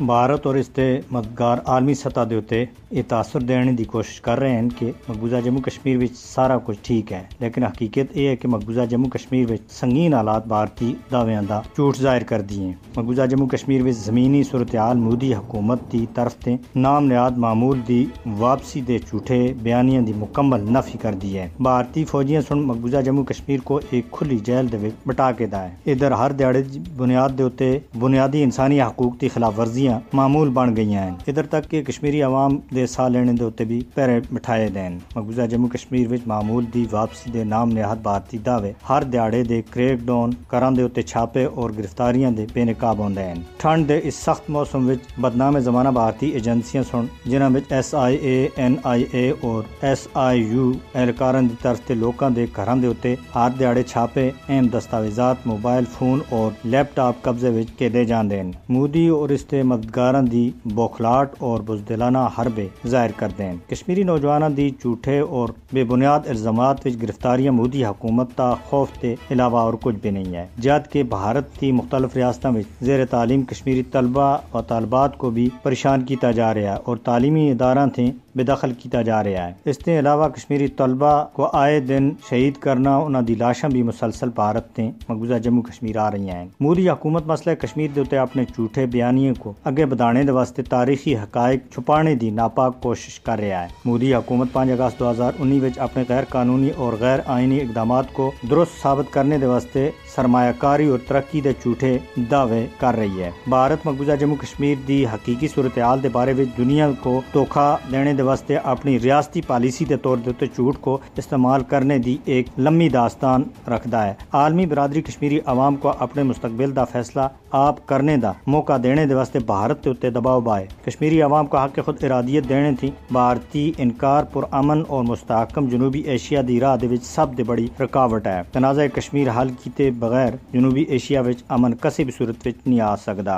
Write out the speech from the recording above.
بھارت اور اس کے مددگار عالمی سطح دے اتنے یہ تاثر دینے دی کوشش کر رہے ہیں کہ مقبوضہ جموں کشمیر وچ سارا کچھ ٹھیک ہے۔ لیکن حقیقت یہ ہے کہ مقبوضہ جموں کشمیر وچ سنگین حالات بھارتی دعویاں دا جھوٹ ظاہر کر دی ہیں۔ مقبوضہ جموں کشمیر وچ زمینی صورتحال مودی حکومت دی طرف تے نام نیاد معمول دی واپسی دے جھوٹے بیانیاں دی مکمل نفی کر دی ہے۔ بھارتی فوجیاں سن مقبوضہ جموں کشمیر کو ایک کھلی جیل دے وچ بٹا کے دا ہے۔ ادھر ہر دیہڑے بنیاد دے اوتے بنیادی انسانی حقوق دی خلاف ورزیاں معمول بن گئی ہیں۔ ادھر تک کہ کشمیری عوام دے سا لینے دے اوتے بھی پیرے بٹھائے دین مقبوضہ جموں کشمیر وچ معمول دی واپسی دے نام نہاد بھارتی دعوے ہر دیہڑے دے کریک ڈاؤن کران دے اوتے چھاپے اور گرفتاریاں دے بے نقاب ہوندے ہیں۔ ٹھنڈ دے اس سخت موسم وچ بدنام زمانہ بھارتی ایجنسیاں سن جنہاں وچ ایس آئی اے این آئی اے اور ایس آئی یو اہلکاران دی طرف تے لوکاں دے گھراں دے اوتے ہر دیہڑے چھاپے اہم دستاویزات، موبائل فون اور لیپ ٹاپ قبضے وچ کیدے جاندے ہیں۔ مودی اور اس تے مددگاراں دی بوکھلاٹ اور بزدلانہ حربے ظاہر کر دیں۔ کشمیری نوجوانوں دی جھوٹے اور بے بنیاد الزامات وچ گرفتاریاں مودی حکومت تا خوف تے علاوہ اور کچھ بھی نہیں ہے۔ جد کہ بھارت کی مختلف ریاستوں میں زیر تعلیم کشمیری طلبہ و طالبات کو بھی پریشان کیتا جا رہا ہے اور تعلیمی ادارہ تھے بے دخل کیتا جا رہا ہے۔ اس کے علاوہ کشمیری طلبہ کو آئے دن شہید کرنا انہوں دی لاشاں بھی مسلسل بھارت تے مقبوضہ جموں کشمیر آ رہی ہیں۔ مودی حکومت مسئلہ کشمیر دے اپنے جھوٹے بیانیے کو اگے بدانے دے واسطے تاریخی حقائق چھپانے دی ناپاک کوشش کر رہا ہے۔ مودی حکومت پانچ اگست دو ہزار انی وچ اپنے غیر قانونی اور غیر آئینی اقدامات کو درست ثابت کرنے دے واسطے سرمایہ کاری اور ترقی دے جھوٹے دعوے کر رہی ہے۔ بھارت مقبوضہ جموں کشمیر دی حقیقی صورتحال دے بارے وچ دنیا کو دھوکھا دینے دے واسطے اپنی ریاستی پالیسی دے طور دے جھوٹ کو استعمال کرنے دی ایک لمبی داستان رکھدا ہے۔ عالمی برادری کشمیری عوام کو اپنے مستقبل دا فیصلہ آپ کرنے دا موقع دینے دے واسطے بھارت تے اتنے دباؤ بائے۔ کشمیری عوام کو حق خود ارادیت دینے تھی۔ بھارتی انکار پر امن اور مستحکم جنوبی ایشیا دی راہ دے وچ سب دے بڑی رکاوٹ ہے۔ تنازع کشمیر حل کیتے بغیر جنوبی ایشیا وچ امن کسی بھی صورت وچ نہیں آ سکدا۔